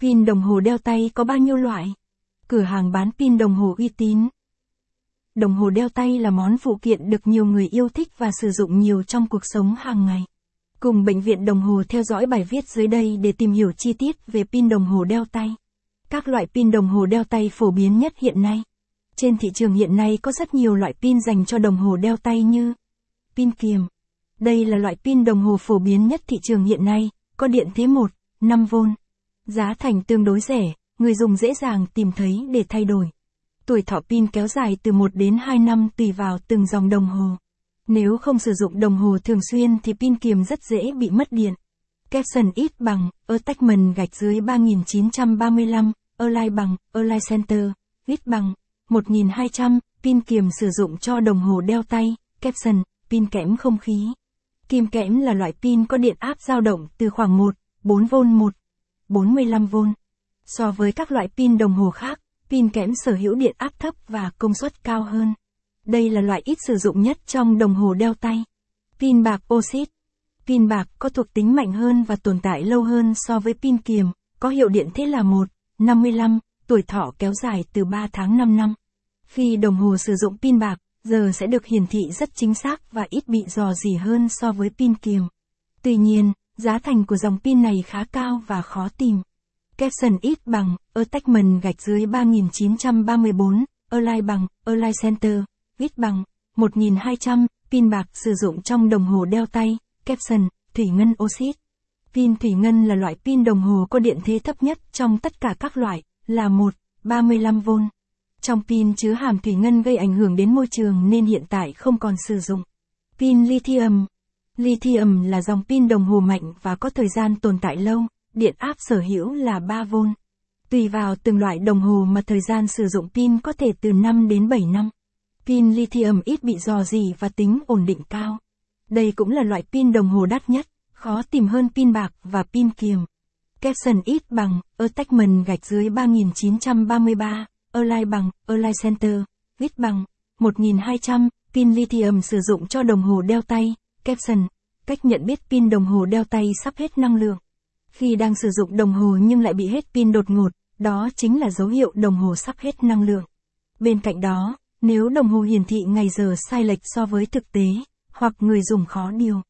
Pin đồng hồ đeo tay có bao nhiêu loại? Cửa hàng bán pin đồng hồ uy tín. Đồng hồ đeo tay là món phụ kiện được nhiều người yêu thích và sử dụng nhiều trong cuộc sống hàng ngày. Cùng bệnh viện đồng hồ theo dõi bài viết dưới đây để tìm hiểu chi tiết về pin đồng hồ đeo tay. Các loại pin đồng hồ đeo tay phổ biến nhất hiện nay. Trên thị trường hiện nay có rất nhiều loại pin dành cho đồng hồ đeo tay như pin kiềm. Đây là loại pin đồng hồ phổ biến nhất thị trường hiện nay, có điện thế 1, 5V. Giá thành tương đối rẻ, người dùng dễ dàng tìm thấy để thay đổi. Tuổi thọ pin kéo dài từ 1 đến 2 năm tùy vào từng dòng đồng hồ. Nếu không sử dụng đồng hồ thường xuyên thì pin kiềm rất dễ bị mất điện. Capson ít bằng, attachment gạch dưới 3935, Align bằng, Align Center, ít bằng, 1200, pin kiềm sử dụng cho đồng hồ đeo tay, Capson, pin kẽm không khí. Kim kẽm là loại pin có điện áp dao động từ khoảng 1, 4V 1, 45V. So với các loại pin đồng hồ khác, pin kẽm sở hữu điện áp thấp và công suất cao hơn. Đây là loại ít sử dụng nhất trong đồng hồ đeo tay. Pin bạc oxit. Pin bạc có thuộc tính mạnh hơn và tồn tại lâu hơn so với pin kiềm, có hiệu điện thế là 1, 55, tuổi thọ kéo dài từ 3 tháng 5 năm. Khi đồng hồ sử dụng pin bạc, giờ sẽ được hiển thị rất chính xác và ít bị dò dỉ hơn so với pin kiềm. Tuy nhiên, giá thành của dòng pin này khá cao và khó tìm. Capson ít bằng, attachment gạch dưới 3934, Align bằng, Align Center, ít bằng, 1200, pin bạc sử dụng trong đồng hồ đeo tay, Capson, thủy ngân oxit. Pin thủy ngân là loại pin đồng hồ có điện thế thấp nhất trong tất cả các loại, là 1, 35V. Trong pin chứa hàm thủy ngân gây ảnh hưởng đến môi trường nên hiện tại không còn sử dụng. Pin lithium. Lithium là dòng pin đồng hồ mạnh và có thời gian tồn tại lâu, điện áp sở hữu là 3V. Tùy vào từng loại đồng hồ mà thời gian sử dụng pin có thể từ 5 đến 7 năm. Pin lithium ít bị dò dỉ và tính ổn định cao. Đây cũng là loại pin đồng hồ đắt nhất, khó tìm hơn pin bạc và pin kiềm. Capson ít bằng, attachment gạch dưới 3933, Align bằng, Align Center, ít bằng, 1200, pin lithium sử dụng cho đồng hồ đeo tay, Capson, cách nhận biết pin đồng hồ đeo tay sắp hết năng lượng. Khi đang sử dụng đồng hồ nhưng lại bị hết pin đột ngột, đó chính là dấu hiệu đồng hồ sắp hết năng lượng. Bên cạnh đó, nếu đồng hồ hiển thị ngày giờ sai lệch so với thực tế, hoặc người dùng khó điều